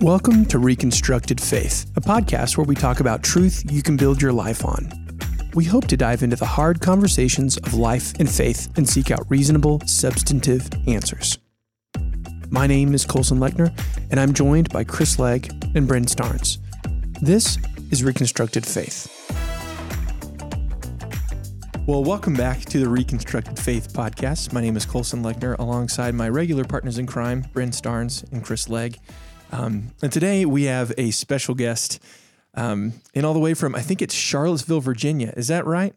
Welcome to Reconstructed Faith, a podcast where we talk about truth you can build your life on. We hope to dive into the hard conversations of life and faith and seek out reasonable, substantive answers. My name is Colson Lechner, and I'm joined by Chris Legg and Bryn Starnes. This is Reconstructed Faith. Well, welcome back to the Reconstructed Faith podcast. My name is Colson Lechner, alongside my regular partners in crime, Bryn Starnes and Chris Legg. Um, and today we have a special guest, um, and all the way from I think it's Charlottesville, Virginia. Is that right?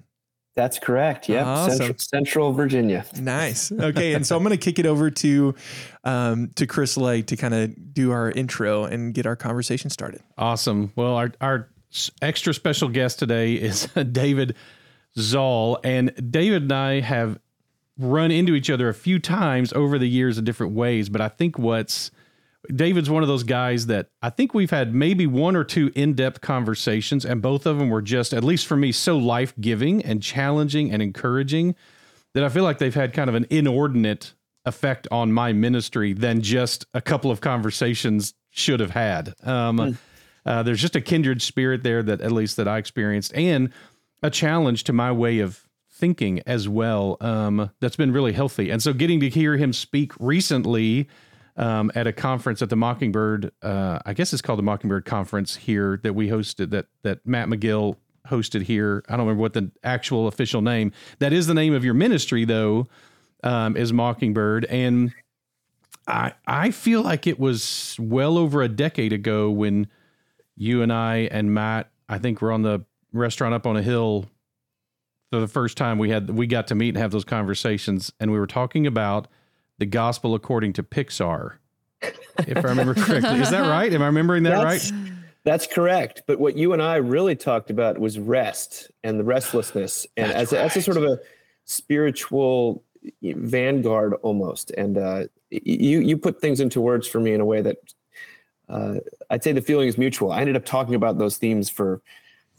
That's correct. Yep. Awesome. Central, Central Virginia. Nice. Okay, and so I'm going to kick it over to um, to Chris Legg to kind of do our intro and get our conversation started. Awesome. Well, our our extra special guest today is David Zahl, and David and I have run into each other a few times over the years in different ways. But I think what's David's one of those guys that I think we've had maybe one or two in depth conversations, and both of them were just, at least for me, so life giving and challenging and encouraging that I feel like they've had kind of an inordinate effect on my ministry than just a couple of conversations should have had. Um, mm. uh, there's just a kindred spirit there that, at least, that I experienced, and a challenge to my way of thinking as well. Um, that's been really healthy. And so, getting to hear him speak recently um, at a conference at the Mockingbird. Uh, I guess it's called the Mockingbird Conference here that we hosted that that Matt McGill hosted here. I don't remember what the actual official name. That is the name of your ministry though. Um, is Mockingbird and I I feel like it was well over a decade ago when you and I and Matt I think we were on the restaurant up on a hill for the first time we had we got to meet and have those conversations and we were talking about the gospel according to Pixar. if I remember correctly. Is that right? Am I remembering that that's, right? That's correct. But what you and I really talked about was rest and the restlessness. And as, right. a, as a sort of a spiritual vanguard almost. And uh, you you put things into words for me in a way that uh, I'd say the feeling is mutual. I ended up talking about those themes for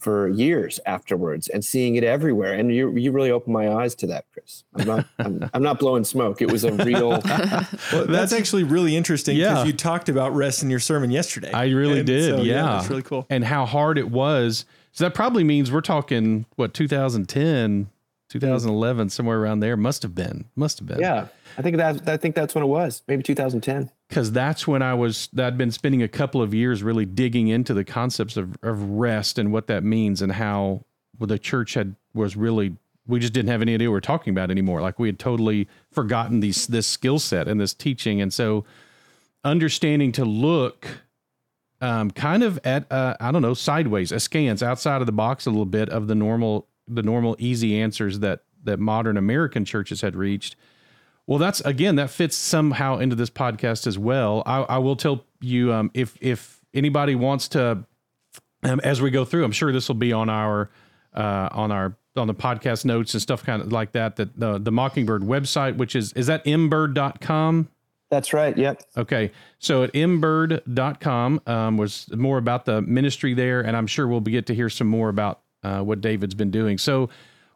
for years afterwards and seeing it everywhere. And you you really opened my eyes to that, Chris. I'm not I'm, I'm not blowing smoke. It was a real. well, that's actually really interesting because yeah. you talked about rest in your sermon yesterday. I really and did. So, yeah, that's really cool. And how hard it was. So that probably means we're talking what 2010, 2011, somewhere around there. Must have been. Must have been. Yeah, I think that I think that's when it was. Maybe 2010 because that's when I was I'd been spending a couple of years really digging into the concepts of, of rest and what that means and how the church had was really we just didn't have any idea what we were talking about anymore. Like we had totally forgotten these this skill set and this teaching, and so understanding to look um, kind of at uh, I don't know sideways, askance, outside of the box a little bit of the normal the normal easy answers that that modern American churches had reached well, that's again that fits somehow into this podcast as well. I, I will tell you um, if if anybody wants to, um, as we go through, I'm sure this will be on our uh, on our on the podcast notes and stuff kind of like that. That the the Mockingbird website, which is is that mbird.com. That's right. Yep. Okay. So at mbird.com um, was more about the ministry there, and I'm sure we'll get to hear some more about uh, what David's been doing. So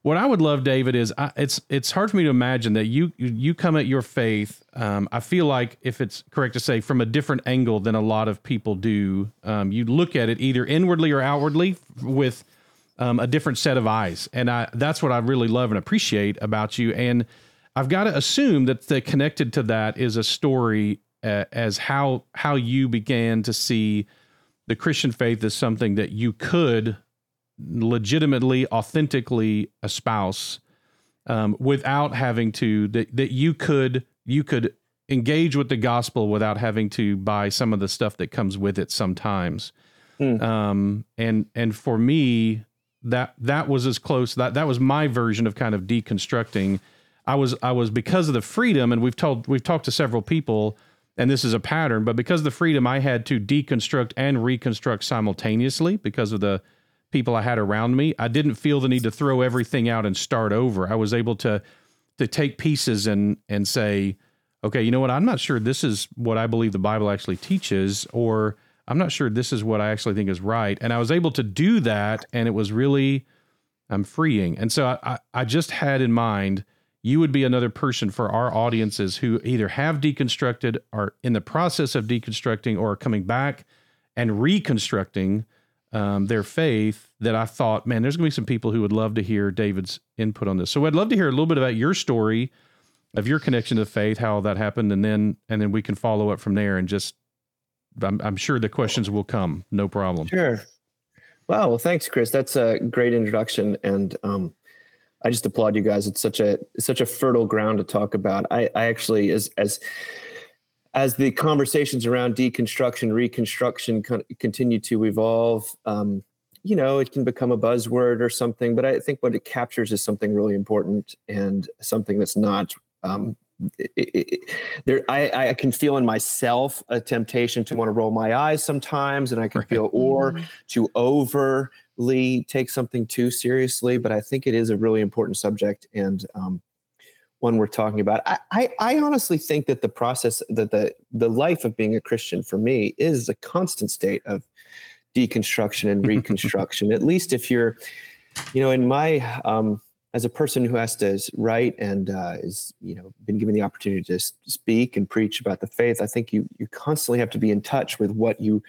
what I would love, David, is I, it's it's hard for me to imagine that you you come at your faith. Um, I feel like if it's correct to say from a different angle than a lot of people do. Um, you look at it either inwardly or outwardly with um, a different set of eyes, and I that's what I really love and appreciate about you. And I've got to assume that the connected to that is a story uh, as how how you began to see the Christian faith as something that you could legitimately, authentically espouse um, without having to that that you could you could engage with the gospel without having to buy some of the stuff that comes with it sometimes. Mm. Um, and and for me, that that was as close that that was my version of kind of deconstructing. I was I was because of the freedom, and we've told we've talked to several people, and this is a pattern. But because of the freedom, I had to deconstruct and reconstruct simultaneously because of the people I had around me, I didn't feel the need to throw everything out and start over. I was able to to take pieces and and say, okay, you know what? I'm not sure this is what I believe the Bible actually teaches, or I'm not sure this is what I actually think is right. And I was able to do that, and it was really I'm freeing. And so I, I, I just had in mind you would be another person for our audiences who either have deconstructed, are in the process of deconstructing, or are coming back and reconstructing um, their faith. That I thought, man, there's going to be some people who would love to hear David's input on this. So I'd love to hear a little bit about your story of your connection to faith, how that happened, and then and then we can follow up from there and just. I'm, I'm sure the questions will come, no problem. Sure. Wow. Well, thanks, Chris. That's a great introduction, and um, I just applaud you guys. It's such a such a fertile ground to talk about. I, I actually, as as as the conversations around deconstruction, reconstruction con- continue to evolve, um, you know, it can become a buzzword or something. But I think what it captures is something really important and something that's not um, it, it, there I, I can feel in myself a temptation to want to roll my eyes sometimes and i can feel or mm-hmm. to overly take something too seriously but i think it is a really important subject and um, one we're talking about. I, I, I honestly think that the process that the the life of being a christian for me is a constant state of deconstruction and reconstruction at least if you're you know in my um, as a person who has to write and uh, is you know been given the opportunity to speak and preach about the faith i think you you constantly have to be in touch with what you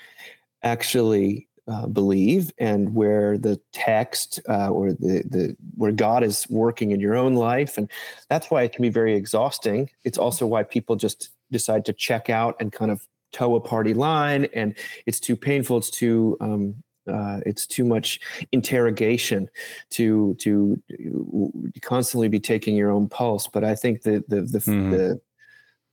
actually uh, believe and where the text uh, or the the where god is working in your own life and that's why it can be very exhausting it's also why people just decide to check out and kind of toe a party line and it's too painful it's too um, uh, it's too much interrogation to to constantly be taking your own pulse. But I think the the the mm-hmm. the,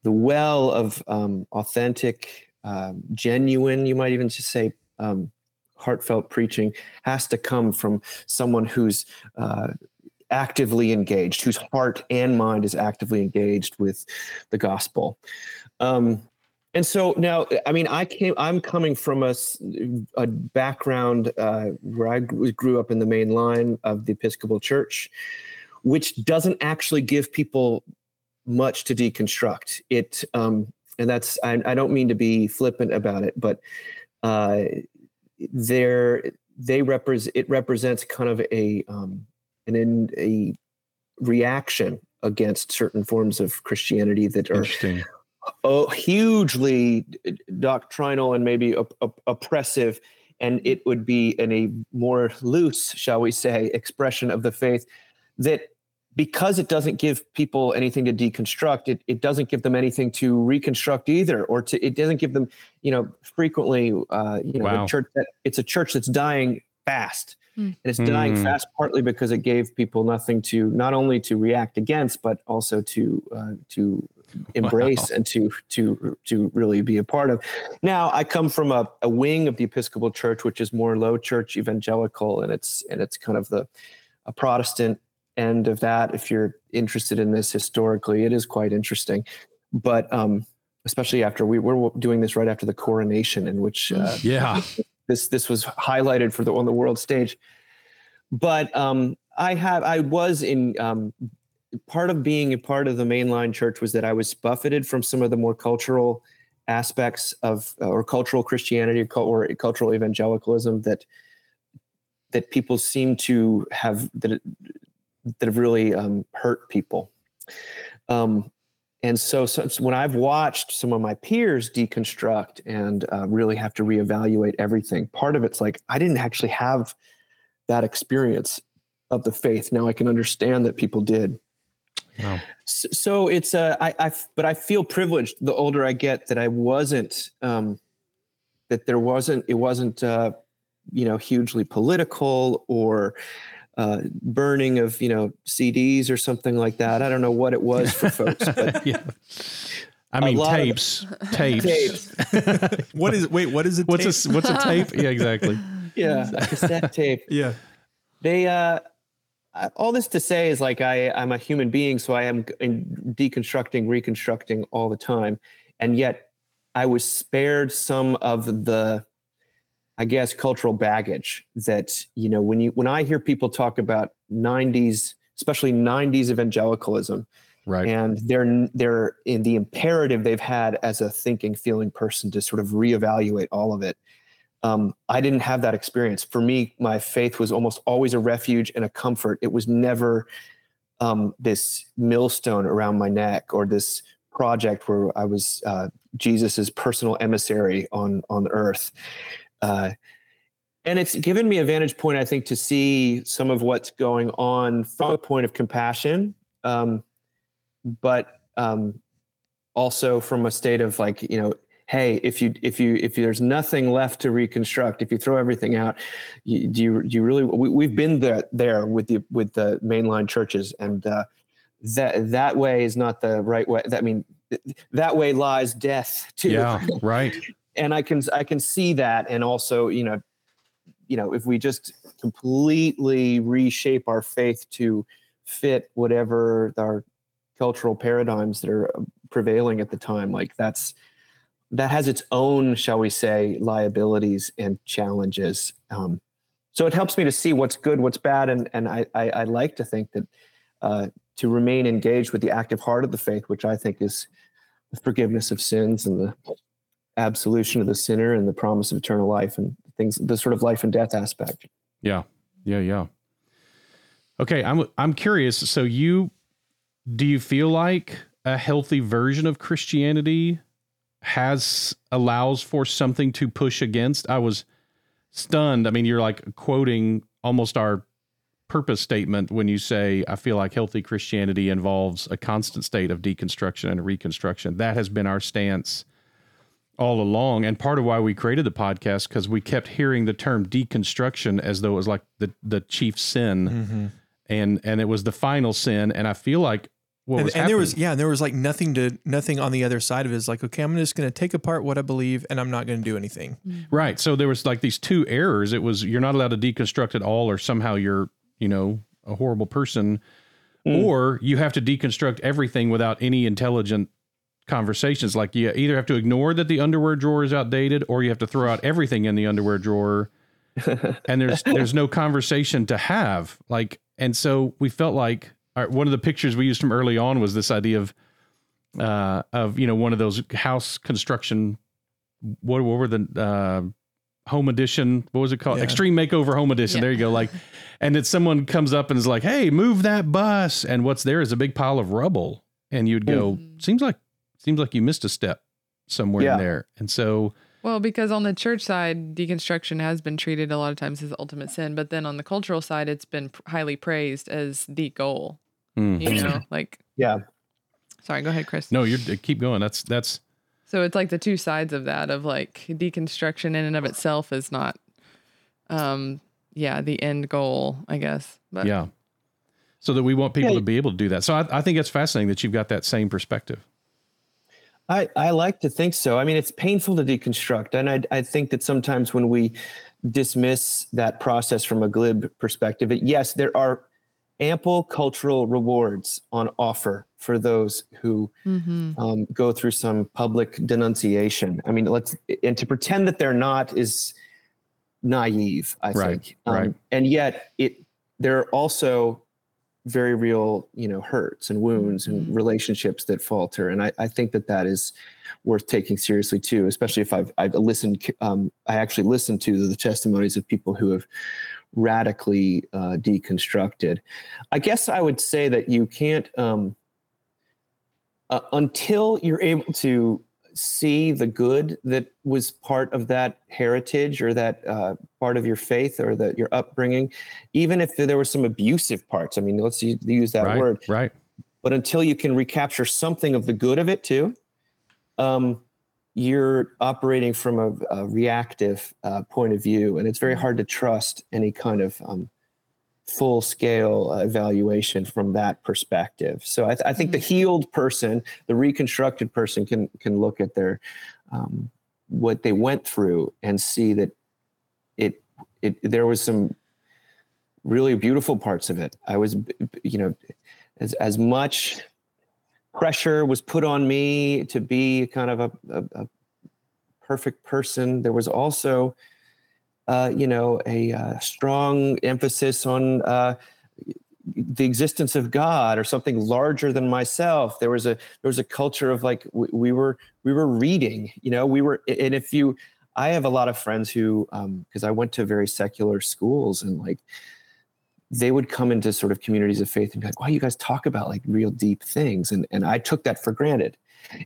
the, well of um, authentic, uh, genuine, you might even just say um, heartfelt preaching has to come from someone who's uh, actively engaged, whose heart and mind is actively engaged with the gospel. Um, and so now, I mean, I came. I'm coming from a, a background uh, where I grew up in the main line of the Episcopal Church, which doesn't actually give people much to deconstruct. It, um, and that's I, I, don't mean to be flippant about it, but uh, there they represent it represents kind of a um, an in, a reaction against certain forms of Christianity that are oh, hugely doctrinal and maybe op- op- oppressive, and it would be in a more loose, shall we say, expression of the faith that because it doesn't give people anything to deconstruct, it, it doesn't give them anything to reconstruct either, or to it doesn't give them, you know, frequently, uh, you know, wow. church that it's a church that's dying fast. Mm. And it's dying mm. fast partly because it gave people nothing to not only to react against, but also to uh, to embrace wow. and to to to really be a part of. Now, I come from a, a wing of the Episcopal Church, which is more low church evangelical, and it's and it's kind of the a Protestant end of that. If you're interested in this historically, it is quite interesting. But um, especially after we were doing this right after the coronation, in which uh, yeah, this this was highlighted for the on the world stage. But um, I have I was in um, part of being a part of the mainline church was that I was buffeted from some of the more cultural aspects of uh, or cultural Christianity or cultural evangelicalism that that people seem to have that that have really um, hurt people. Um, and so, so, when I've watched some of my peers deconstruct and uh, really have to reevaluate everything, part of it's like I didn't actually have that experience of the faith. Now I can understand that people did. Wow. So, so it's uh, I, I, but I feel privileged the older I get that I wasn't, um, that there wasn't, it wasn't, uh, you know, hugely political or uh, burning of, you know, CDs or something like that. I don't know what it was for folks, but yeah. I mean, tapes, of, tapes, tapes. what is wait? What is it? What's a what's a tape? Yeah, exactly. Yeah, a cassette tape. yeah. They uh all this to say is like I, I'm a human being, so I am deconstructing, reconstructing all the time, and yet I was spared some of the, I guess, cultural baggage that you know when you when I hear people talk about '90s, especially '90s evangelicalism, right, and they're they're in the imperative they've had as a thinking, feeling person to sort of reevaluate all of it um, I didn't have that experience. For me, my faith was almost always a refuge and a comfort. It was never um, this millstone around my neck or this project where I was uh, Jesus's personal emissary on on earth. Uh, and it's given me a vantage point, I think, to see some of what's going on from a point of compassion, um, but um, also from a state of like, you know, hey, if you if you if there's nothing left to reconstruct, if you throw everything out, you, do you do you really? We, have been there there with the with the mainline churches, and uh, that that way is not the right way. That I mean, that way lies death too. Yeah, right. And I can I can see that, and also you know you know, if we just completely reshape our faith to fit whatever our cultural paradigms that are prevailing at the time, like that's that has its own, shall we say, liabilities and challenges. Um, so it helps me to see what's good, what's bad, and and I I, I like to think that uh, to remain engaged with the active heart of the faith, which I think is the forgiveness of sins and the absolution of the sinner and the promise of eternal life and things, the sort of life and death aspect. Yeah. Yeah. Yeah. Okay. I'm, I'm curious. So you, do you feel like a healthy version of Christianity has, allows for something to push against? I was stunned. I mean, you're like quoting almost our purpose statement when you say, I feel like healthy Christianity involves a constant state of deconstruction and reconstruction. That has been our stance all along. And part of why we created the podcast because we kept hearing the term deconstruction as though it was like the the chief sin. Mm-hmm. and and it was the final sin. And i feel like what and, and there was yeah and there was like nothing to nothing on the other side of it. Is like okay i'm just going to take apart what i believe and i'm not going to do anything. Mm-hmm. right. So there was like these two errors. It was you're not allowed to deconstruct at all or somehow you're you know a horrible person. Mm. or you have to deconstruct everything without any intelligent conversations. Like you either have to ignore that the underwear drawer is outdated, or you have to throw out everything in the underwear drawer. and there's there's no conversation to have. Like, and so we felt like our, one of the pictures we used from early on was this idea of uh of you know one of those house construction what, what were the uh home edition what was it called yeah. extreme makeover home edition yeah. there you go like and then someone comes up and is like hey move that bus and what's there is a big pile of rubble and you'd go mm. seems like seems like you missed a step somewhere yeah. in there. And so well, because on the church side, deconstruction has been treated a lot of times as ultimate sin, but then on the cultural side, it's been highly praised as the goal. Mm. You know, like yeah. Sorry, go ahead, Chris. No, you're keep going. That's that's. So it's like the two sides of that of like deconstruction in and of itself is not, um, yeah, the end goal, I guess. But yeah. So that we want people yeah. to be able to do that. So I, I think it's fascinating that you've got that same perspective. I, I like to think so. I mean, it's painful to deconstruct. And I, I think that sometimes when we dismiss that process from a glib perspective, it, yes, there are ample cultural rewards on offer for those who mm-hmm. um, go through some public denunciation. I mean, let's, and to pretend that they're not is naive, I right, think. Um, right. And yet, it, there are also very real you know hurts and wounds and mm-hmm. relationships that falter and I, I think that that is worth taking seriously too especially if i've, I've listened um, i actually listened to the testimonies of people who have radically uh, deconstructed i guess i would say that you can't um, uh, until you're able to see the good that was part of that heritage or that uh, part of your faith or that your upbringing, even if there were some abusive parts. I mean, let's use that right, word. Right. But until you can recapture something of the good of it too, um, you're operating from a, a reactive uh, point of view, and it's very hard to trust any kind of um, full scale evaluation from that perspective. So I, th- I, think the mm-hmm. healed person, the reconstructed person, can can look at their um, what they went through and see that it it there was some really beautiful parts of it. I was, you know, as as much pressure was put on me to be kind of a, a, a perfect person. There was also uh, you know, a uh, strong emphasis on uh, the existence of God or something larger than myself. There was a there was a culture of like we, we were we were reading, you know, we were and if you I have a lot of friends who because um, I went to very secular schools and like they would come into sort of communities of faith and be like, wow, you guys talk about like real deep things. And, and I took that for granted.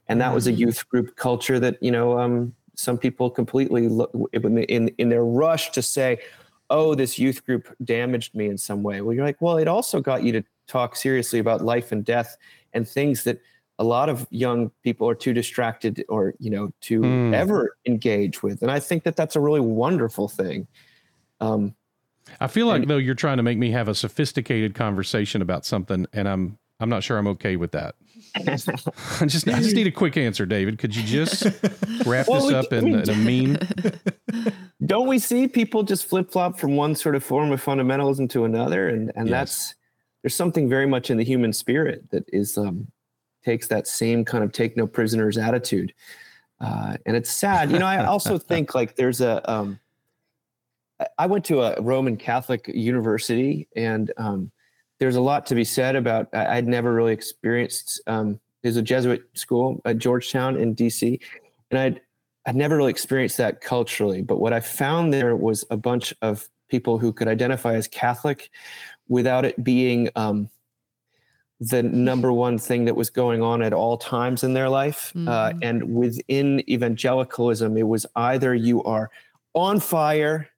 And that was a mm. youth group culture that, you know, um, some people completely look in, in their rush to say, oh, this youth group damaged me in some way. Well, you're like, well, it also got you to talk seriously about life and death and things that a lot of young people are too distracted or, you know, to mm. ever engage with. And I think that that's a really wonderful thing. Um, I feel like and, though you're trying to make me have a sophisticated conversation about something, and I'm I'm not sure I'm okay with that. I just I just need a quick answer, David. Could you just wrap well, this up in, in, a meme? Don't we see people just flip flop from one sort of form of fundamentalism to another, and and yes. that's there's something very much in the human spirit that is um, takes that same kind of take no prisoners attitude, uh, and it's sad. You know, I also think like there's a um, I went to a Roman Catholic university, and um, there's a lot to be said about. I'd never really experienced. Um, there's a Jesuit school at Georgetown in D.C., and I'd I'd never really experienced that culturally. But what I found there was a bunch of people who could identify as Catholic without it being um, the number one thing that was going on at all times in their life. Uh, mm-hmm. Uh, and within evangelicalism, it was either you are on fire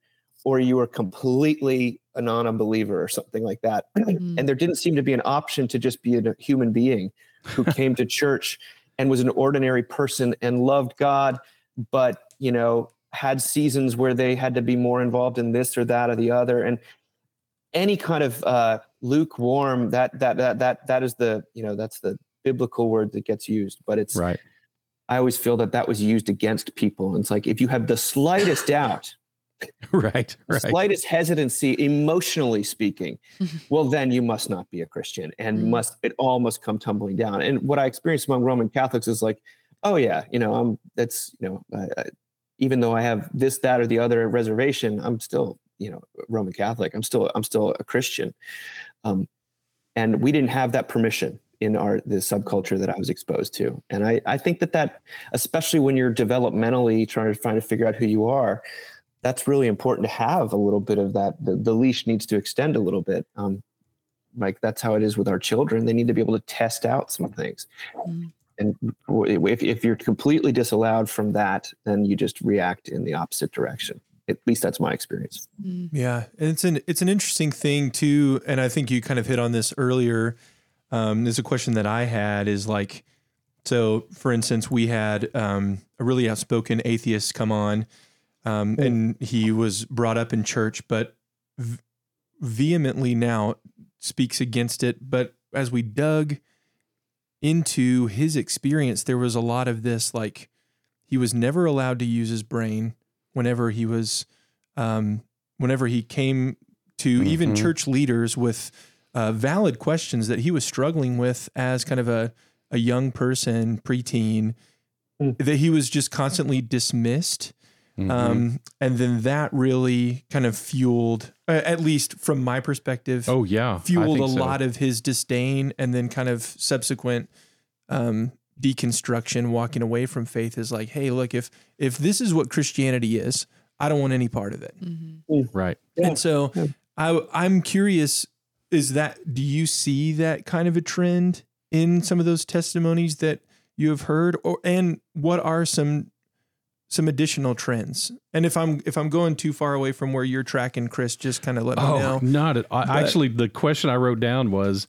or you are completely a non-believer or something like that. Mm-hmm. And there didn't seem to be an option to just be a human being who came to church and was an ordinary person and loved God, but you know had seasons where they had to be more involved in this or that or the other. And any kind of uh, lukewarm that that that that that is the you know that's the biblical word that gets used, but it's right. I always feel that that was used against people. And it's like if you have the slightest doubt right, right. slightest hesitancy emotionally speaking well then you must not be a christian and mm must it all must come tumbling down and what i experienced among roman catholics is like oh yeah you know i'm that's you know I, I, even though i have this that or the other reservation i'm still you know roman catholic i'm still i'm still a christian um, and we didn't have that permission in our the subculture that I was exposed to. And I, I think that that, especially when you're developmentally trying to trying to figure out who you are, that's really important to have a little bit of that. The, the leash needs to extend a little bit. Um, like that's how it is with our children. They need to be able to test out some things. Mm. And if, if you're completely disallowed from that, then you just react in the opposite direction. At least that's my experience. Mm. Yeah, and it's an it's an interesting thing too. And I think you kind of hit on this earlier. Um, there's a question that I had is like, so for instance, we had um, a really outspoken atheist come on um, and he was brought up in church, but v- vehemently now speaks against it. But as we dug into his experience, there was a lot of this like he was never allowed to use his brain whenever he was, um, whenever he came to mm-hmm. even church leaders with uh, valid questions that he was struggling with as kind of a, a young person, preteen, mm. that he was just constantly dismissed Mm-hmm. Um, and then that really kind of fueled, uh, at least from my perspective. Oh yeah, fueled a so. lot of his disdain, and then kind of subsequent um, deconstruction, walking away from faith is like, hey, look, if if this is what Christianity is, I don't want any part of it. Mm-hmm. Mm. Right. And so, I I'm curious. Is that do you see that kind of a trend in some of those testimonies that you have heard, or and what are some some additional trends. And if I'm if I'm going too far away from where you're tracking, Chris, just kind of let me oh, know. Not at, but, actually. The question I wrote down was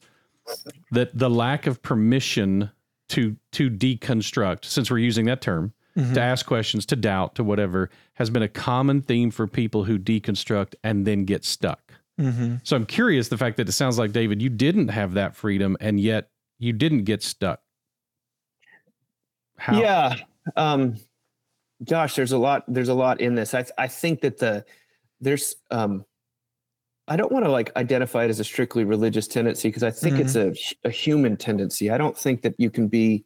that the lack of permission to to deconstruct, since we're using that term, mm-hmm. to ask questions, to doubt, to whatever, has been a common theme for people who deconstruct and then get stuck. Mm-hmm. So I'm curious the fact that it sounds like David, you didn't have that freedom, and yet you didn't get stuck. How? Yeah. Um, Josh, there's a lot. There's a lot in this. I I think that the there's um, I don't want to like identify it as a strictly religious tendency because I think mm-hmm. it's a a human tendency. I don't think that you can be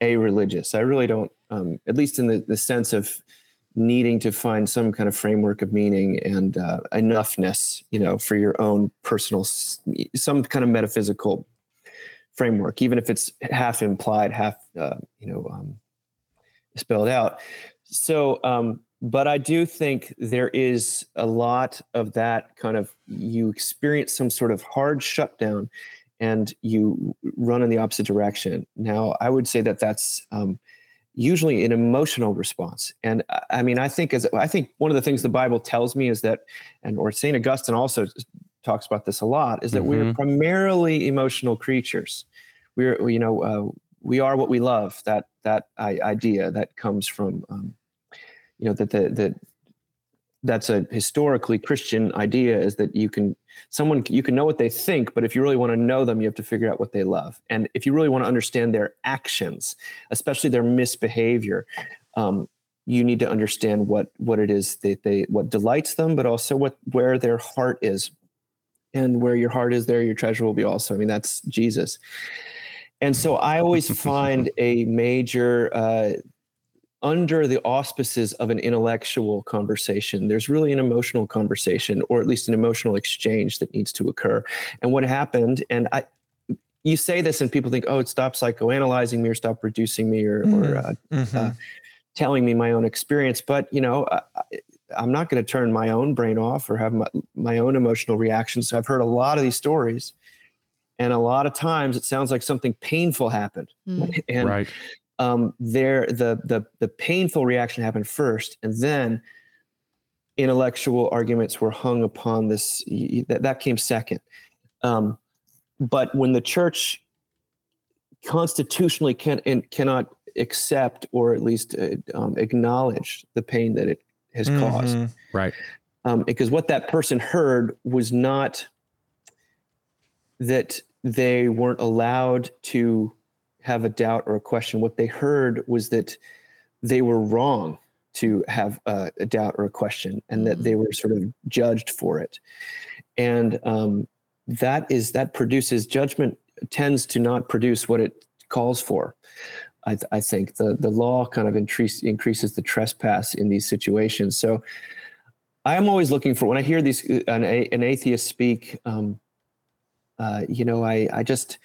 a religious. I really don't. Um, at least in the the sense of needing to find some kind of framework of meaning and uh, enoughness, you know, for your own personal, some kind of metaphysical framework, even if it's half implied, half, uh, you know, um, spelled out so um, but I do think there is a lot of that kind of you experience some sort of hard shutdown and you run in the opposite direction. Now, I would say that that's um, usually an emotional response. And I mean, I think as I think one of the things the Bible tells me is that, and or Saint Augustine also talks about this a lot, is that mm-hmm. we're primarily emotional creatures. We're you know uh, we are what we love. That that idea that comes from um, you know that the the that's a historically Christian idea is that you can someone you can know what they think, but if you really want to know them, you have to figure out what they love. And if you really want to understand their actions, especially their misbehavior, um, you need to understand what what it is that they what delights them, but also what where their heart is. And where your heart is, there your treasure will be also. I mean, that's Jesus. And so I always find a major uh, under the auspices of an intellectual conversation. There's really an emotional conversation, or at least an emotional exchange that needs to occur. And what happened, and I, you say this, and people think, oh, stop psychoanalyzing me, or stop reducing me, or, mm-hmm. or uh, mm-hmm. uh, telling me my own experience. But you know, I, I'm not going to turn my own brain off or have my, my own emotional reactions. So I've heard a lot of these stories. And a lot of times it sounds like something painful happened. Mm. And right um, there the the the painful reaction happened first, and then intellectual arguments were hung upon this. That that came second. Um, but when the church constitutionally can and cannot accept or at least uh, um, acknowledge the pain that it has mm-hmm. caused, right? Um, because what that person heard was not that they weren't allowed to have a doubt or a question. What they heard was that they were wrong to have a, a doubt or a question, and that they mm. were sort of judged for it. And um, that is that produces judgment tends to not produce what it calls for. I, I think the the law kind of increase, increases the trespass in these situations. So I'm always looking for when I hear these an, an atheist speak. Um, uh, you know, I I just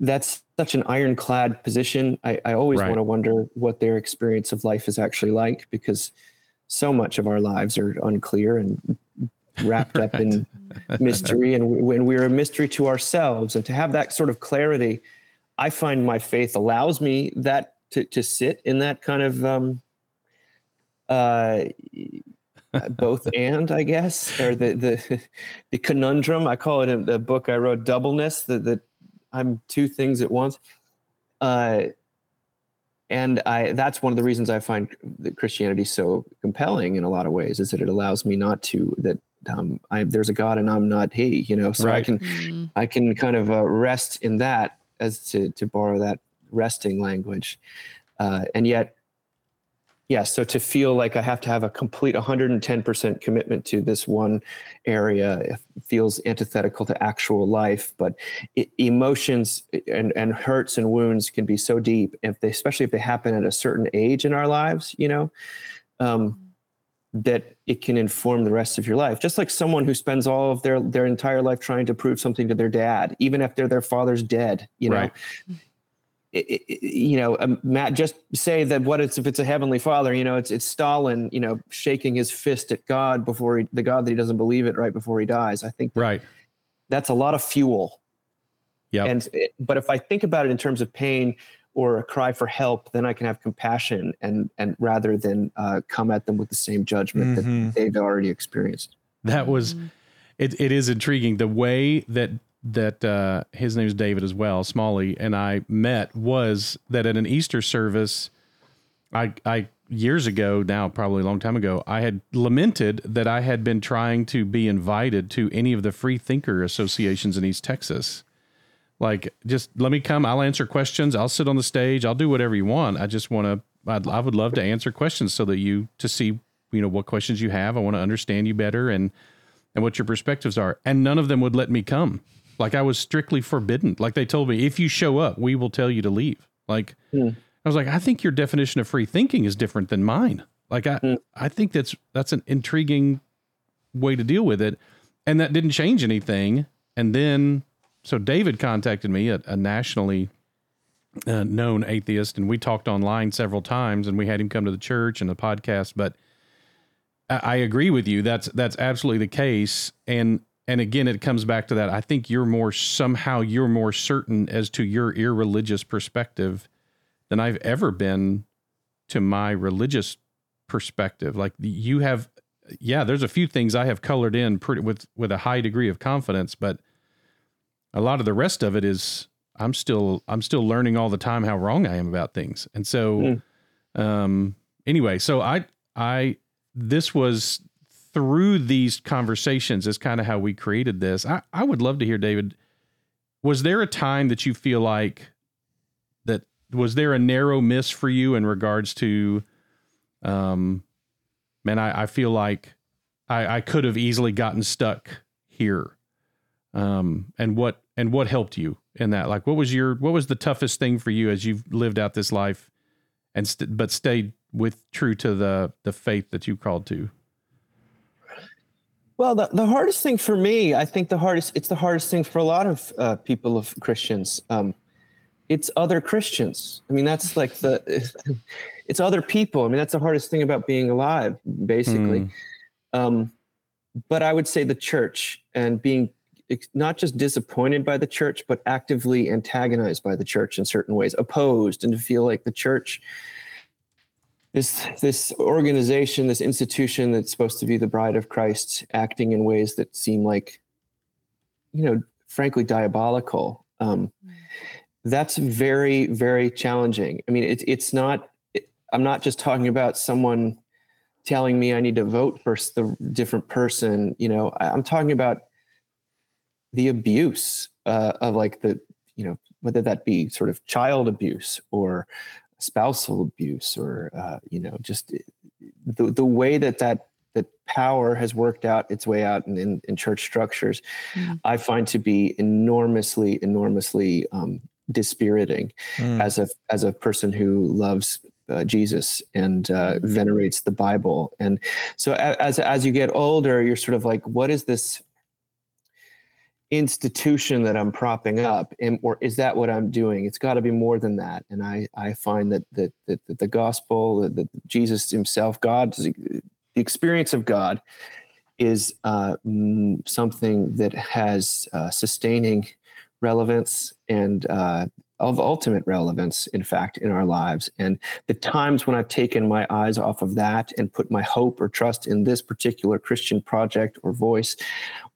that's such an ironclad position. I, I always right. want to wonder what their experience of life is actually like because so much of our lives are unclear and wrapped up in mystery. And when we're a mystery to ourselves, and to have that sort of clarity, I find my faith allows me that to, to sit in that kind of um, uh, both and I guess, or the the the conundrum. I call it in the book I wrote, doubleness. The the I'm two things at once. Uh, and I that's one of the reasons I find Christianity so compelling in a lot of ways is that it allows me not to that um, I, there's a God and I'm not He, you know. So right. I can mm-hmm. I can kind of uh, rest in that as to to borrow that resting language, uh, and yet yeah so to feel like i have to have a complete 110% commitment to this one area feels antithetical to actual life but it, emotions and, and hurts and wounds can be so deep if they especially if they happen at a certain age in our lives you know um, that it can inform the rest of your life. Just like someone who spends all of their their entire life trying to prove something to their dad even after their father's dead you know? Right you know, um, Matt, just say that what it's if it's a heavenly father, you know, it's it's Stalin, you know, shaking his fist at God before he, the God that he doesn't believe it right before he dies. I think that, right. That's a lot of fuel. Yeah. And but if I think about it in terms of pain or a cry for help, then I can have compassion and and rather than uh, come at them with the same judgment mm-hmm. that they've already experienced. That was, mm-hmm. it. It is intriguing the way that that uh, his name is David as well, Smalley, and I met was that at an Easter service, I, I years ago now, probably a long time ago, I had lamented that I had been trying to be invited to any of the free thinker associations in East Texas. Like, just let me come. I'll answer questions. I'll sit on the stage. I'll do whatever you want. I just want to. I would love to answer questions so that you to see you know what questions you have. I want to understand you better and and what your perspectives are. And none of them would let me come. Like I was strictly forbidden. Like they told me, if you show up, we will tell you to leave. Like mm. I was like, I think your definition of free thinking is different than mine. Like I, mm. I think that's that's an intriguing way to deal with it, and that didn't change anything. And then, so David contacted me, a, a nationally uh, known atheist, and we talked online several times, and we had him come to the church and the podcast. But I, I agree with you. That's that's absolutely the case, and and again, it comes back to that. I think you're more somehow you're more certain as to your irreligious perspective than I've ever been to my religious perspective. Like you have, yeah, there's a few things I have colored in pretty with with a high degree of confidence, but a lot of the rest of it is I'm still I'm still learning all the time how wrong I am about things. And so mm. um anyway, so I I this was through these conversations is kind of how we created this. I, I would love to hear David. Was there a time that you feel like that was there a narrow miss for you in regards to um man, I, I feel like I, I could have easily gotten stuck here. Um and what and what helped you in that? Like, what was your what was the toughest thing for you as you've lived out this life, and st- but stayed with true to the the faith that you called to? Well, the, the hardest thing for me, I think the hardest it's the hardest thing for a lot of uh, people of Christians. Um, it's other Christians. I mean, that's like the it's other people. I mean, that's the hardest thing about being alive, basically. Mm. Um, but I would say the church and being not just disappointed by the church, but actively antagonized by the church in certain ways, opposed, and to feel like the church, this this organization, this institution that's supposed to be the bride of Christ, acting in ways that seem like, you know, frankly diabolical. Um, that's very very challenging. I mean, it's it's not. It, I'm not just talking about someone telling me I need to vote for the different person. You know, I, I'm talking about the abuse uh, of like the you know whether that be sort of child abuse or spousal abuse or uh, you know just the the way that that that power has worked out its way out in, in, in church structures, mm. I find to be enormously, enormously um, dispiriting mm. as a as a person who loves uh, Jesus and uh, venerates the Bible. And so as as you get older, you're sort of like, what is this institution that I'm propping up, and, or is that what I'm doing? It's got to be more than that. And I I find that that, that, that the gospel, that, that, Jesus Himself, God, the experience of God, is uh, something that has uh, sustaining relevance and uh, of ultimate relevance, in fact, in our lives. And the times when I've taken my eyes off of that and put my hope or trust in this particular Christian project or voice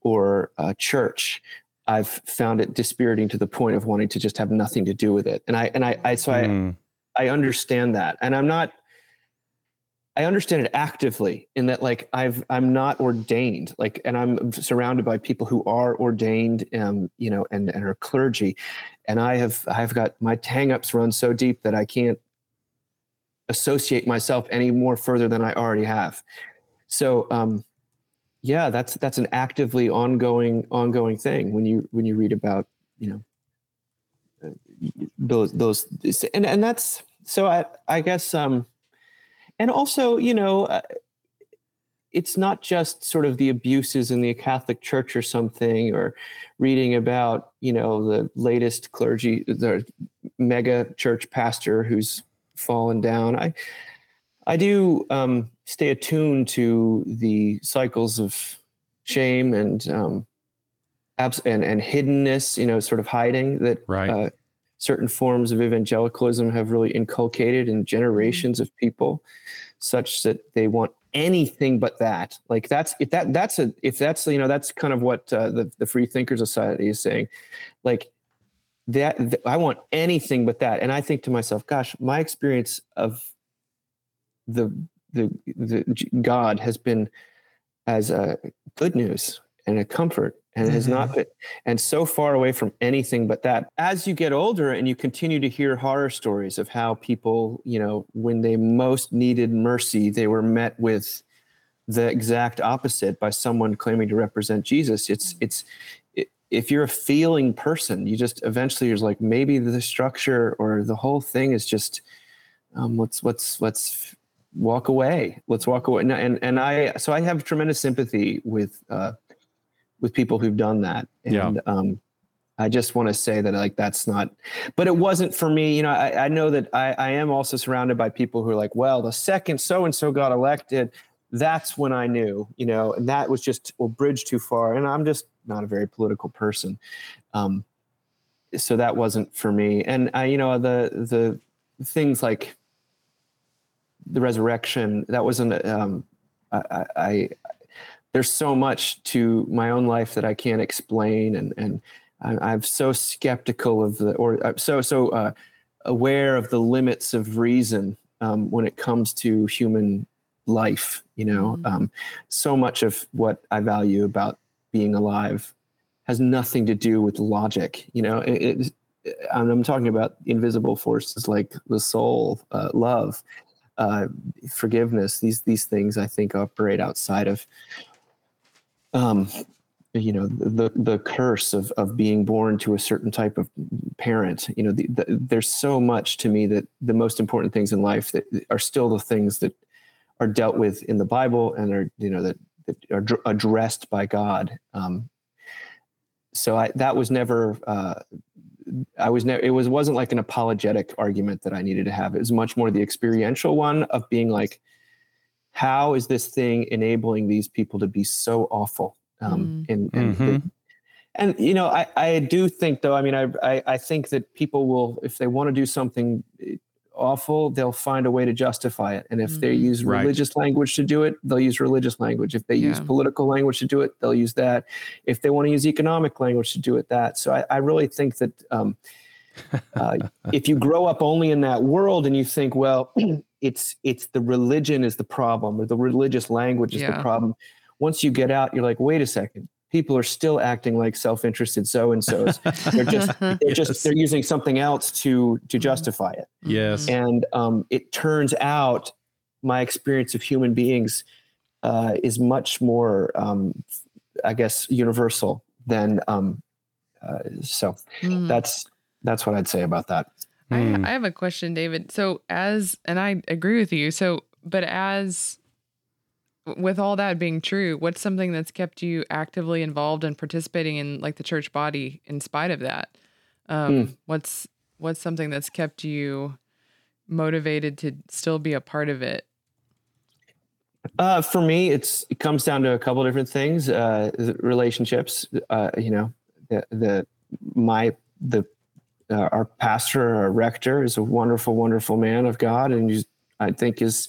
or uh, church, I've found it dispiriting to the point of wanting to just have nothing to do with it. And I and I, I so mm. I I understand that, and I'm not. I understand it actively in that like I've I'm not ordained like and I'm surrounded by people who are ordained um you know and and are clergy and I have I've got my hangups run so deep that I can't associate myself any more further than I already have. So um yeah, that's that's an actively ongoing ongoing thing when you when you read about, you know, uh, those those and and that's so I I guess um and also you know uh, it's not just sort of the abuses in the Catholic Church or something, or reading about you know the latest clergy, the mega church pastor who's fallen down. I I do um, stay attuned to the cycles of shame and um, abs- and and hiddenness, you know, sort of hiding that right. uh, certain forms of evangelicalism have really inculcated in generations of people such that they want anything but that like that's if that that's a if that's you know that's kind of what uh, the the free thinkers society is saying like that th- i want anything but that and i think to myself gosh my experience of the the the god has been as a good news and a comfort and mm-hmm. has not been and so far away from anything but that as you get older and you continue to hear horror stories of how people you know when they most needed mercy they were met with the exact opposite by someone claiming to represent jesus it's mm-hmm. it's it, if you're a feeling person you just eventually you're like maybe the structure or the whole thing is just um, let's let's let's walk away let's walk away and and, and i so i have tremendous sympathy with uh with people who've done that. And yeah. um, I just want to say that like that's not, but it wasn't for me. You know, I, I know that I, I am also surrounded by people who are like, well, the second so and so got elected, that's when I knew, you know, and that was just a bridge too far. And I'm just not a very political person. Um, so that wasn't for me. And I, you know, the the things like the resurrection, that wasn't um I, I there's so much to my own life that I can't explain and and I, am so skeptical of the or uh, so so uh, aware of the limits of reason um, when it comes to human life you know? Mm-hmm. um, so much of what i value about being alive has nothing to do with logic you know? It, it, i'm talking about invisible forces like the soul uh, love uh, forgiveness these these things i think operate outside of um, you know the the curse of of being born to a certain type of parent you know the, the, there's so much to me that the most important things in life that are still the things that are dealt with in the Bible and are you know that, that are dr- addressed by God. Um, so I that was never uh, I was never it was wasn't like an apologetic argument that I needed to have. It was much more the experiential one of being like, how is this thing enabling these people to be so awful? Um, mm. And and, mm-hmm. and you know I I do think though I mean I I, I think that people will if they want to do something awful, they'll find a way to justify it. And if mm-hmm. they use religious right. language to do it, they'll use religious language. If they yeah. use political language to do it, they'll use that. If they want to use economic language to do it, that. So I, I really think that um, uh, if you grow up only in that world and you think, well, it's it's the religion is the problem or the religious language is yeah. the problem. Once you get out, you're like, wait a second people are still acting like self-interested so and so's. they're just they're yes. just they're using something else to to mm-hmm. justify it. Yes. And um, it turns out my experience of human beings uh, is much more, um, I guess, universal than. Um, uh, so mm. that's that's what I'd say about that. I, mm. I have a question, David. So as and I agree with you. So, but as with all that being true, what's something that's kept you actively involved and participating in like the church body in spite of that? Um, mm. What's what's something that's kept you motivated to still be a part of it? Uh, for me, it's it comes down to a couple different things. Uh, relationships. Uh, you know, the the my the uh, our pastor, our rector, is a wonderful, wonderful man of God, and I think is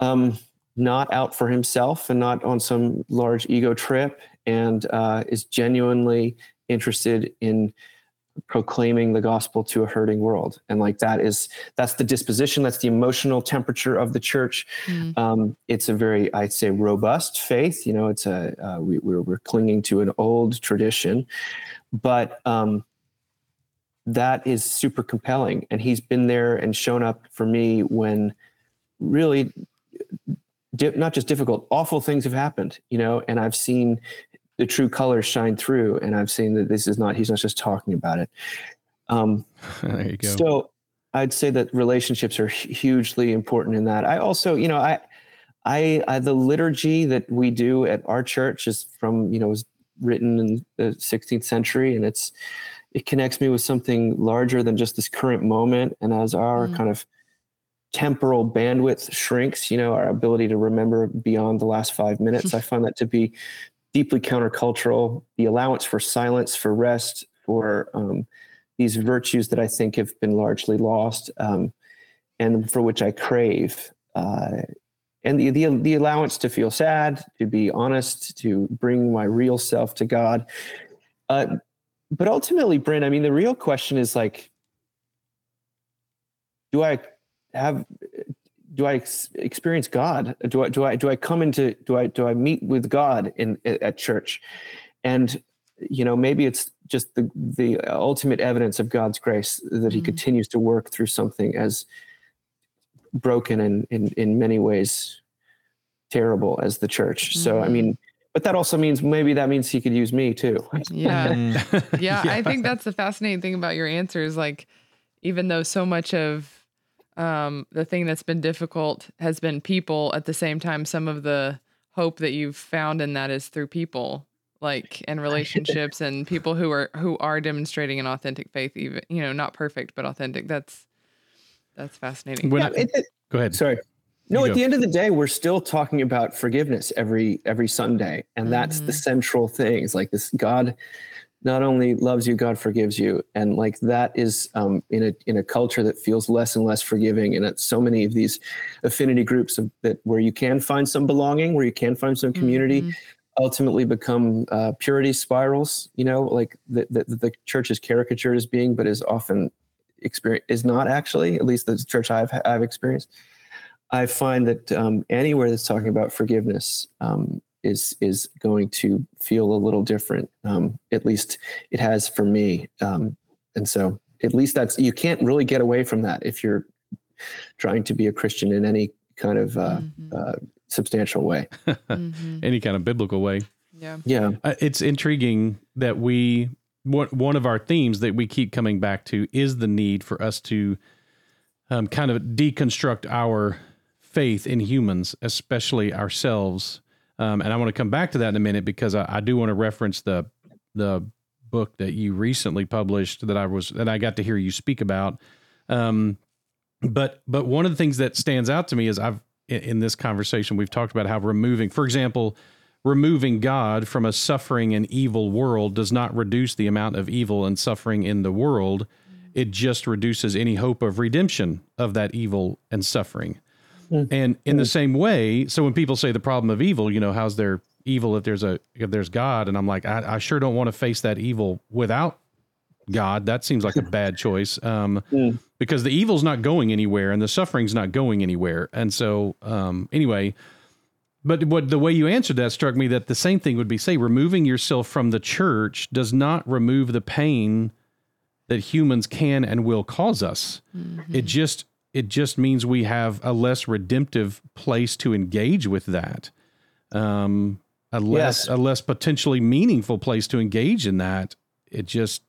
um, not out for himself and not on some large ego trip and uh, is genuinely interested in proclaiming the gospel to a hurting world. And like that is that's the disposition that's the emotional temperature of the church. Mm. um, it's a very i'd say robust faith you know it's a uh, we, we're, we're clinging to an old tradition. But um, that is super compelling. And he's been there and shown up for me when really di- not just difficult, awful things have happened, you know, and I've seen the true colors shine through, and I've seen that this is not he's not just talking about it. Um, there you go. So I'd say that relationships are hugely important in that. I also, you know, I, I, I, the liturgy that we do at our church is from, you know, was written in the 16th century, and it's it connects me with something larger than just this current moment. And as our mm. kind of temporal bandwidth shrinks, you know, our ability to remember beyond the last five minutes. I find that to be deeply countercultural. The allowance for silence, for rest, for um, these virtues that I think have been largely lost, um, and for which I crave. Uh, and the, the the allowance to feel sad, to be honest, to bring my real self to God. Uh, but ultimately, Bryn, I mean, the real question is like, do I have do I ex- experience God? Do I do I do I come into do I do I meet with God in at church? And you know, maybe it's just the the ultimate evidence of God's grace that He mm-hmm. continues to work through something as broken and in in many ways terrible as the church. Mm-hmm. So I mean, mm-hmm. but that also means maybe that means He could use me too. Yeah, yeah. yeah. I think that's the fascinating thing about your answers. Like, even though so much of um, the thing that's been difficult has been people. At the same time, some of the hope that you've found in that is through people. like and relationships and people who are who are demonstrating an authentic faith even you know not perfect but authentic that's that's fascinating When Yeah, it- it- go ahead. sorry. No, You at go. the end of the day, we're still talking about forgiveness every every Sunday, and that's the Mhm. central thing. It's like this: God not only loves you, God forgives you, and like that is um, in a in a culture that feels less and less forgiving, and at so many of these affinity groups of, that where you can find some belonging, where you can find some community, Mhm. ultimately become uh, purity spirals. You know, like the, the the church is caricatured as being, but is often experience is not actually. At least the church I've I've experienced. I find that um, anywhere that's talking about forgiveness um, is is going to feel a little different. Um, at least it has for me, um, and so at least that's you can't really get away from that if you're trying to be a Christian in any kind of uh, Mhm. uh, substantial way. Mhm. Any kind of biblical way. yeah Yeah. Uh, it's intriguing that we one one of our themes that we keep coming back to is the need for us to um, kind of deconstruct our faith in humans, especially ourselves. Um, and I want to come back to that in a minute because I, I do want to reference the the book that you recently published that I was that I got to hear you speak about. Um, but but one of the things that stands out to me is I've in, in this conversation we've talked about how removing, for example, removing God from a suffering and evil world does not reduce the amount of evil and suffering in the world. It just reduces any hope of redemption of that evil and suffering. And in the same way, so when people say the problem of evil, you know, how's there evil if there's a if there's God? And I'm like, I, I sure don't want to face that evil without God. That seems like a bad choice. Um, Mm. because the evil's not going anywhere and the suffering's not going anywhere. And so, um, anyway, but what the way you answered that struck me that the same thing would be say removing yourself from the church does not remove the pain that humans can and will cause us. Mm-hmm. It just it just means we have a less redemptive place to engage with that. Um, a less Yes. a less potentially meaningful place to engage in that. It just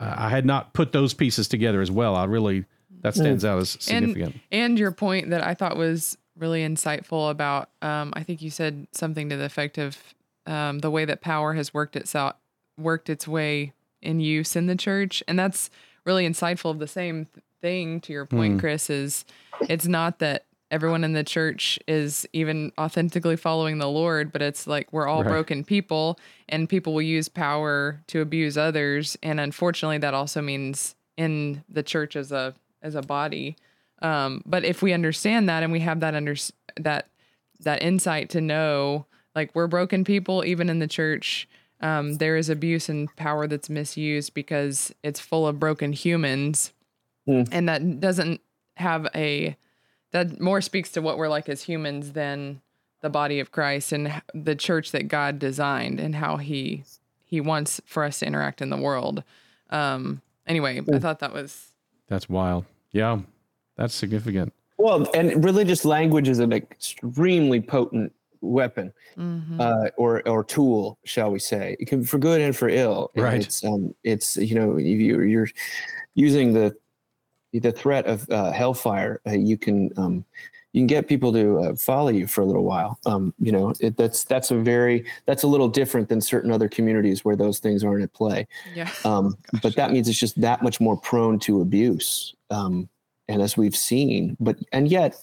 I I had not put those pieces together as well. I really that stands out as significant. And your point that I thought was really insightful about, um, I think you said something to the effect of um, the way that power has worked itself, worked its way in use in the church, and that's really insightful. Of the same th- thing to your point, Hmm. Chris, is it's not that everyone in the church is even authentically following the Lord, but it's like we're all Right. broken people, and people will use power to abuse others, and unfortunately, that also means in the church as a as a body. Um, but if we understand that and we have that under that that insight to know, like we're broken people, even in the church, um, there is abuse and power that's misused because it's full of broken humans, Mm. and that doesn't have a that more speaks to what we're like as humans than the body of Christ and the church that God designed and how he he wants for us to interact in the world. Um, anyway, I thought that was That's wild. Yeah, that's significant. Well, and religious language is an extremely potent weapon mhm. uh, or or tool, shall we say? It can for good and for ill. Right. It's um, it's you know, if you, you're using the the threat of uh, hellfire. Uh, you can um, you can get people to uh, follow you for a little while. Um, you know, it, that's that's a very that's a little different than certain other communities where those things aren't at play. yeah. Um, but that means it's just that much more prone to abuse. Um, and as we've seen, but and yet,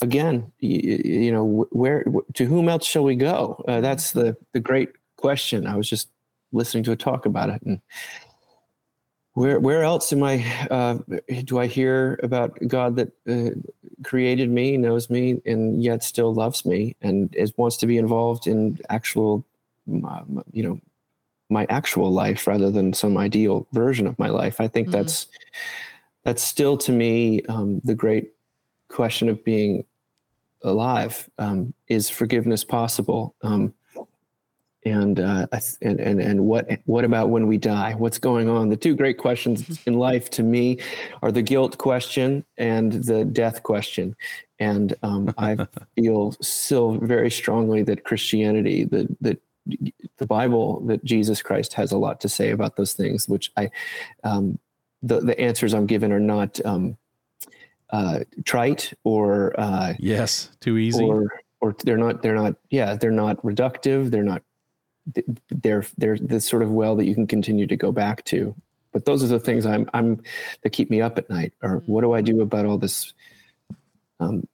again, you, you know, where to whom else shall we go? Uh, that's the the great question. I was just listening to a talk about it, and where where else am I? Uh, do I hear about God that uh, created me, knows me, and yet still loves me, and is wants to be involved in actual, you know, my actual life rather than some ideal version of my life. I think Mhm. that's that's still to me um, the great question of being alive. Um, is forgiveness possible? Um, and, uh, and and and what what about when we die? What's going on? The two great questions in life to me are the guilt question and the death question. And um, I feel still very strongly that Christianity, that that the Bible, that Jesus Christ has a lot to say about those things, which I, um, the the answers I'm given are not um, uh, trite or uh, Yes, too easy. or or they're not they're not yeah they're not reductive they're not they're they're the sort of well that you can continue to go back to. But those are the things I'm I'm that keep me up at night. Or what do I do about all this? Um,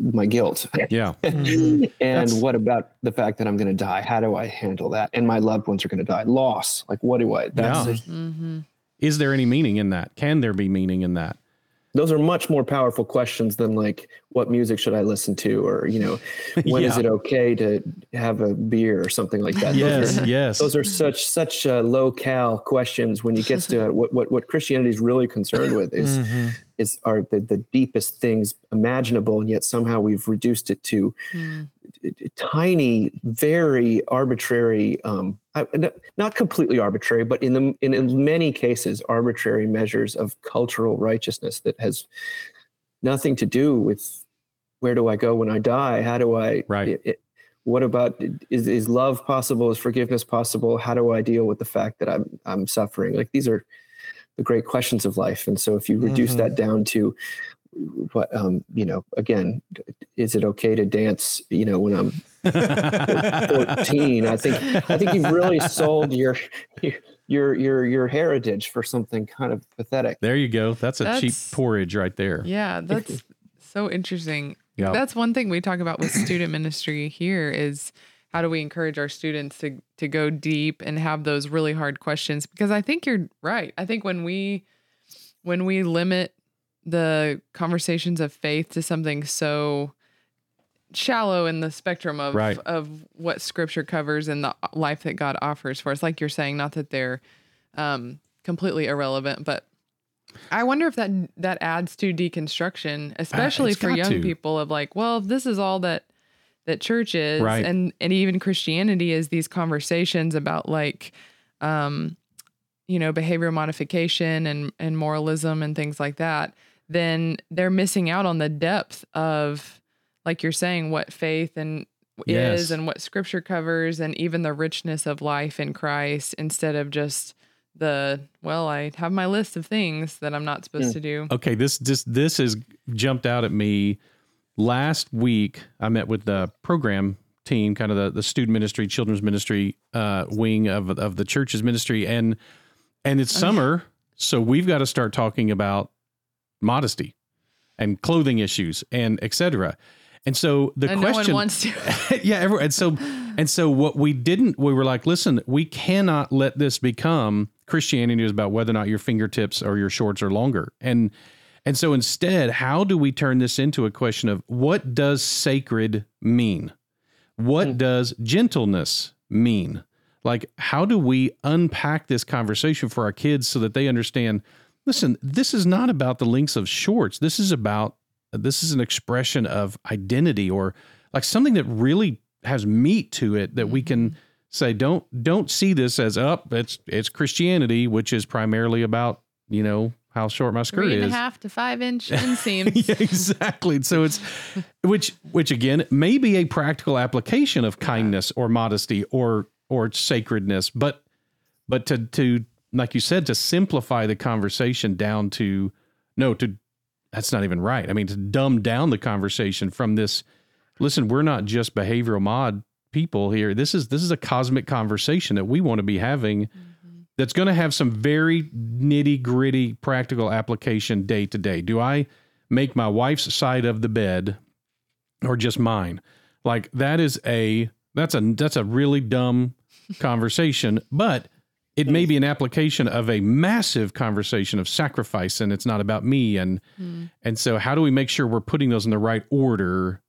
my guilt. Yeah. and That's- what about the fact that I'm going to die? How do I handle that? And my loved ones are going to die. Loss. Like, what do I? That's Yeah. a- Mm-hmm. Is there any meaning in that? Can there be meaning in that? Those are much more powerful questions than like, what music should I listen to? Or, you know, when is Yeah. it okay to have a beer or something like that? Those Yes, are- yes. those are such such uh, low cal questions when you get to what what what Christianity is really concerned with is Mm-hmm. is are the, the deepest things imaginable, and yet somehow we've reduced it to Mm. Tiny, very arbitrary, um, not completely arbitrary, but in the in, in many cases arbitrary measures of cultural righteousness that has nothing to do with where do I go when I die? How do I Right. it- it- what about is is love possible? Is forgiveness possible? How do I deal with the fact that I'm I'm suffering? Like these are the great questions of life. And so if you reduce Mhm. that down to what um you know again is it okay to dance you know when i'm 14 i think i think you've really sold your your your your heritage for something kind of pathetic there you go. That's a cheap porridge right there. Yeah, that's so interesting. Yeah. That's one thing we talk about with student ministry here is how do we encourage our students to to go deep and have those really hard questions because I think you're right. I think when we when we limit the conversations of faith to something so shallow in the spectrum of Right. of what scripture covers and the life that God offers for us like you're saying not that they're um completely irrelevant but I wonder if that that adds to deconstruction, especially it's for young to. people of like, well, this is all that that church is Right. and and even Christianity is these conversations about like um you know, behavior modification and and moralism and things like that, then they're missing out on the depth of like you're saying what faith and Yes. is and what scripture covers and even the richness of life in Christ instead of just the well I have my list of things that I'm not supposed Mm. to do. Okay, this this this has jumped out at me. Last week, I met with the program team, kind of the, the student ministry, children's ministry uh, wing of of the church's ministry, and and it's summer, so we've got to start talking about modesty and clothing issues and etc. And so the and no question, one wants to. yeah, everyone, and so and so what we didn't, we were like, listen, we cannot let this become Christianity is about whether or not your fingertips or your shorts are longer, and and so instead, how do we turn this into a question of what does sacred mean? What hmm. does gentleness mean? Like, how do we unpack this conversation for our kids so that they understand? Listen, this is not about the lengths of shorts. This is about this is an expression of identity or like something that really has meat to it that we can mm-hmm. say don't don't see this as up it's it's Christianity which is primarily about you know how short my skirt Three and a is half to five inch inseams. yeah, exactly. So it's which which again may be a practical application of kindness or modesty or or sacredness, but but to to like you said to simplify the conversation down to no to that's not even right. I mean to dumb down the conversation from this listen, we're not just behavioral mod people here. This is this is a cosmic conversation that we want to be having mm-hmm. that's going to have some very nitty gritty practical application day to day. Do I make my wife's side of the bed or just mine? Like that is a that's a that's a really dumb conversation, but it may be an application of a massive conversation of sacrifice and it's not about me and and so how do we make sure we're putting those in the right order?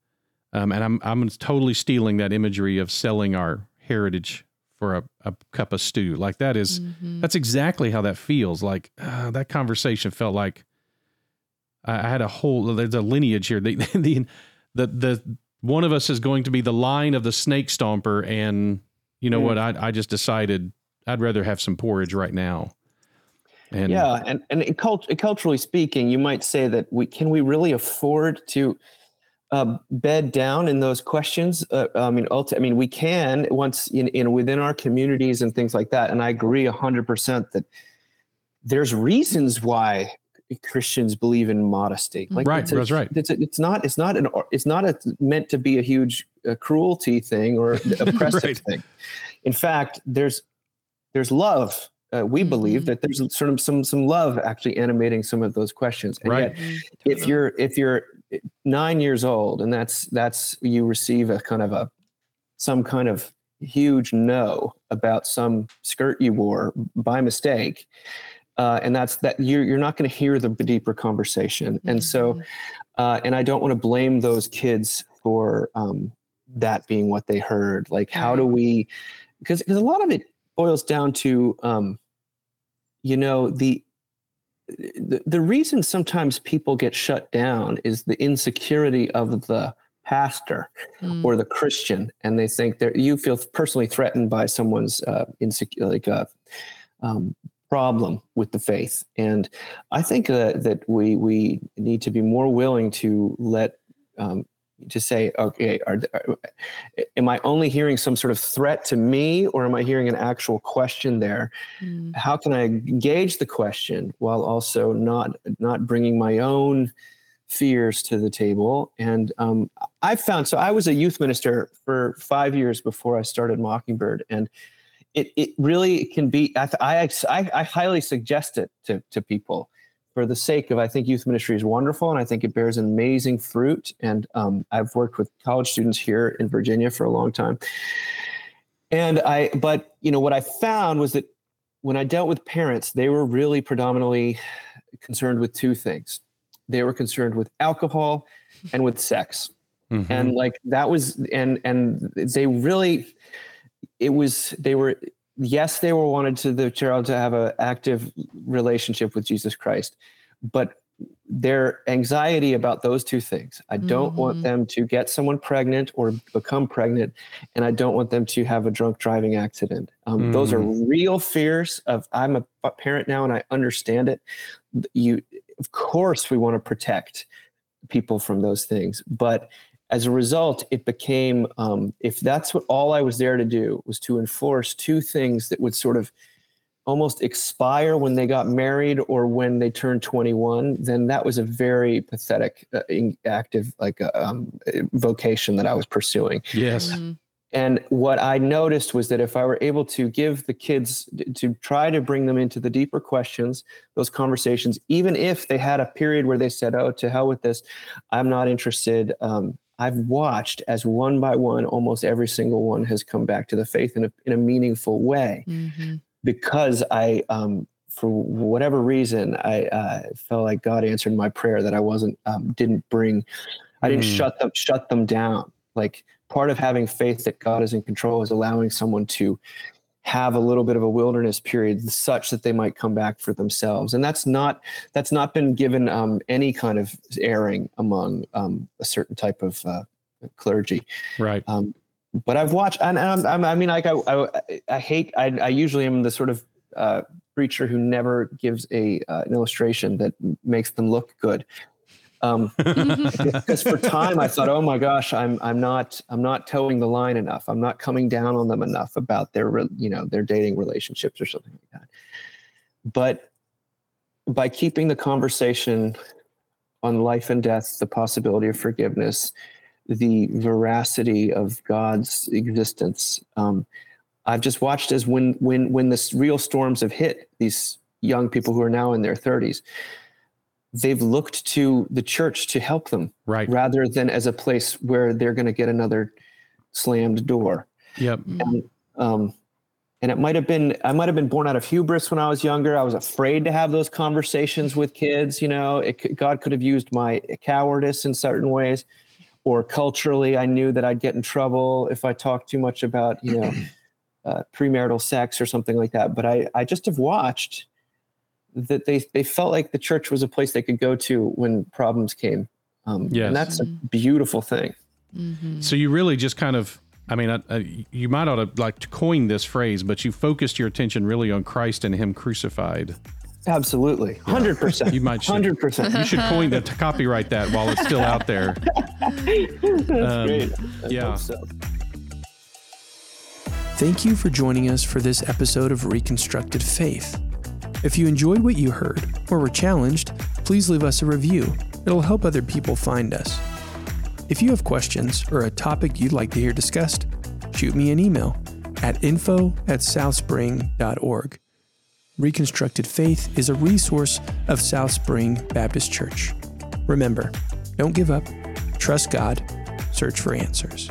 Um, and I'm I'm totally stealing that imagery of selling our heritage for a, a cup of stew. Like that is- Mhm. that's exactly how that feels. Like uh, that conversation felt like I, I had a whole there's a lineage here. The, the the the one of us is going to be the line of the snake stomper, and you know Mm. what? I I just decided I'd rather have some porridge right now. And yeah and and cult- culturally speaking you might say that we can we really afford to uh, bed down in those questions uh, i mean ulti- i mean we can once in, in within our communities and things like that and i agree 100% that there's reasons why Christians believe in modesty. Like Right, a- that's right. It's, a, it's not. It's not an. It's not a, meant to be a huge uh, cruelty thing or oppressive Right. thing. In fact, there's there's love. Uh, we believe Mhm. that there's sort of some some love actually animating some of those questions. And Right. yet, Mm, if you're if you're nine years old and that's that's you receive a kind of a some kind of huge no about some skirt you wore by mistake uh, and that's that you're, you're not going to hear the deeper conversation and so Mhm. uh, and i don't want to blame those kids for um, that being what they heard like how do we because because a lot of it boils down to um, you know the the, the reason sometimes people get shut down is the insecurity of the pastor Mm, or the Christian, and they think that you feel personally threatened by someone's uh, insecure, like a um, problem with the faith. And I think that that we we need to be more willing to let um, to say, okay, are, are, am I only hearing some sort of threat to me, or am I hearing an actual question there? mm, how can I engage the question while also not not bringing my own fears to the table? And um, I found so I was a youth minister for five years before I started Mockingbird, and it it really can be. I I, I I highly suggest it to to people for the sake of I think youth ministry is wonderful, and I think it bears amazing fruit. And um, I've worked with college students here in Virginia for a long time. And I, but you know, what I found was that when I dealt with parents, they were really predominantly concerned with two things. They were concerned with alcohol and with sex. Mhm. And like that was and and they really it was they were yes, they were wanted to the child to have an active relationship with Jesus Christ, but their anxiety about those two things. I don't want Mhm. them to get someone pregnant or become pregnant, and I don't want them to have a drunk driving accident. Um, Those are real fears. Of I'm a parent now, and I understand it. You, of course, we want to protect people from those things, but as a result, it became um, if that's what all I was there to do was to enforce two things that would sort of almost expire when they got married or when they turned 21 then that was a very pathetic uh, active like uh, um, vocation that i was pursuing. Yes. mm, and what i noticed was that if i were able to give the kids to try to bring them into the deeper questions those conversations even if they had a period where they said oh to hell with this. I'm not interested um, i've watched as one by one almost every single one has come back to the faith in a, in a meaningful way mhm. because I, um, for whatever reason, I uh, felt like God answered my prayer that I wasn't, um, didn't bring, I didn't Mm. shut them, shut them down. Like part of having faith that God is in control is allowing someone to have a little bit of a wilderness period such that they might come back for themselves. And that's not, that's not been given um, any kind of airing among um, a certain type of uh, clergy Right. um, but I've watched, and, and I'm, I mean, like I, I, I hate. I, I usually am the sort of uh, preacher who never gives a uh, an illustration that makes them look good. Um, because for time I thought, oh my gosh, I'm I'm not I'm not toeing the line enough. I'm not coming down on them enough about their you know their dating relationships or something like that. But by keeping the conversation on life and death, the possibility of forgiveness, the veracity of God's existence. Um, I've just watched as when when when the real storms have hit these young people who are now in their 30s, they've looked to the church to help them Right. rather than as a place where they're going to get another slammed door. Yep. And, um, and it might have been I might have been born out of hubris when I was younger. I was afraid to have those conversations with kids. You know, it, God could have used my cowardice in certain ways, or culturally, I knew that I'd get in trouble if I talked too much about you know uh, premarital sex or something like that. But I I just have watched that they they felt like the church was a place they could go to when problems came. Um, Yes. and that's a beautiful thing. Mhm. So you really just kind of, I mean, I, I, you might ought to like to coin this phrase, but you focused your attention really on Christ and Him crucified. Absolutely, hundred percent. You might should, hundred percent. you should coin that to copyright that while it's still out there. That's Um, great. I yeah. hope so. Thank you for joining us for this episode of Reconstructed Faith. If you enjoyed what you heard or were challenged, please leave us a review. It'll help other people find us. If you have questions or a topic you'd like to hear discussed, shoot me an email at info at southspring.org. Reconstructed Faith is a resource of South Spring Baptist Church. Remember, don't give up, trust God, search for answers.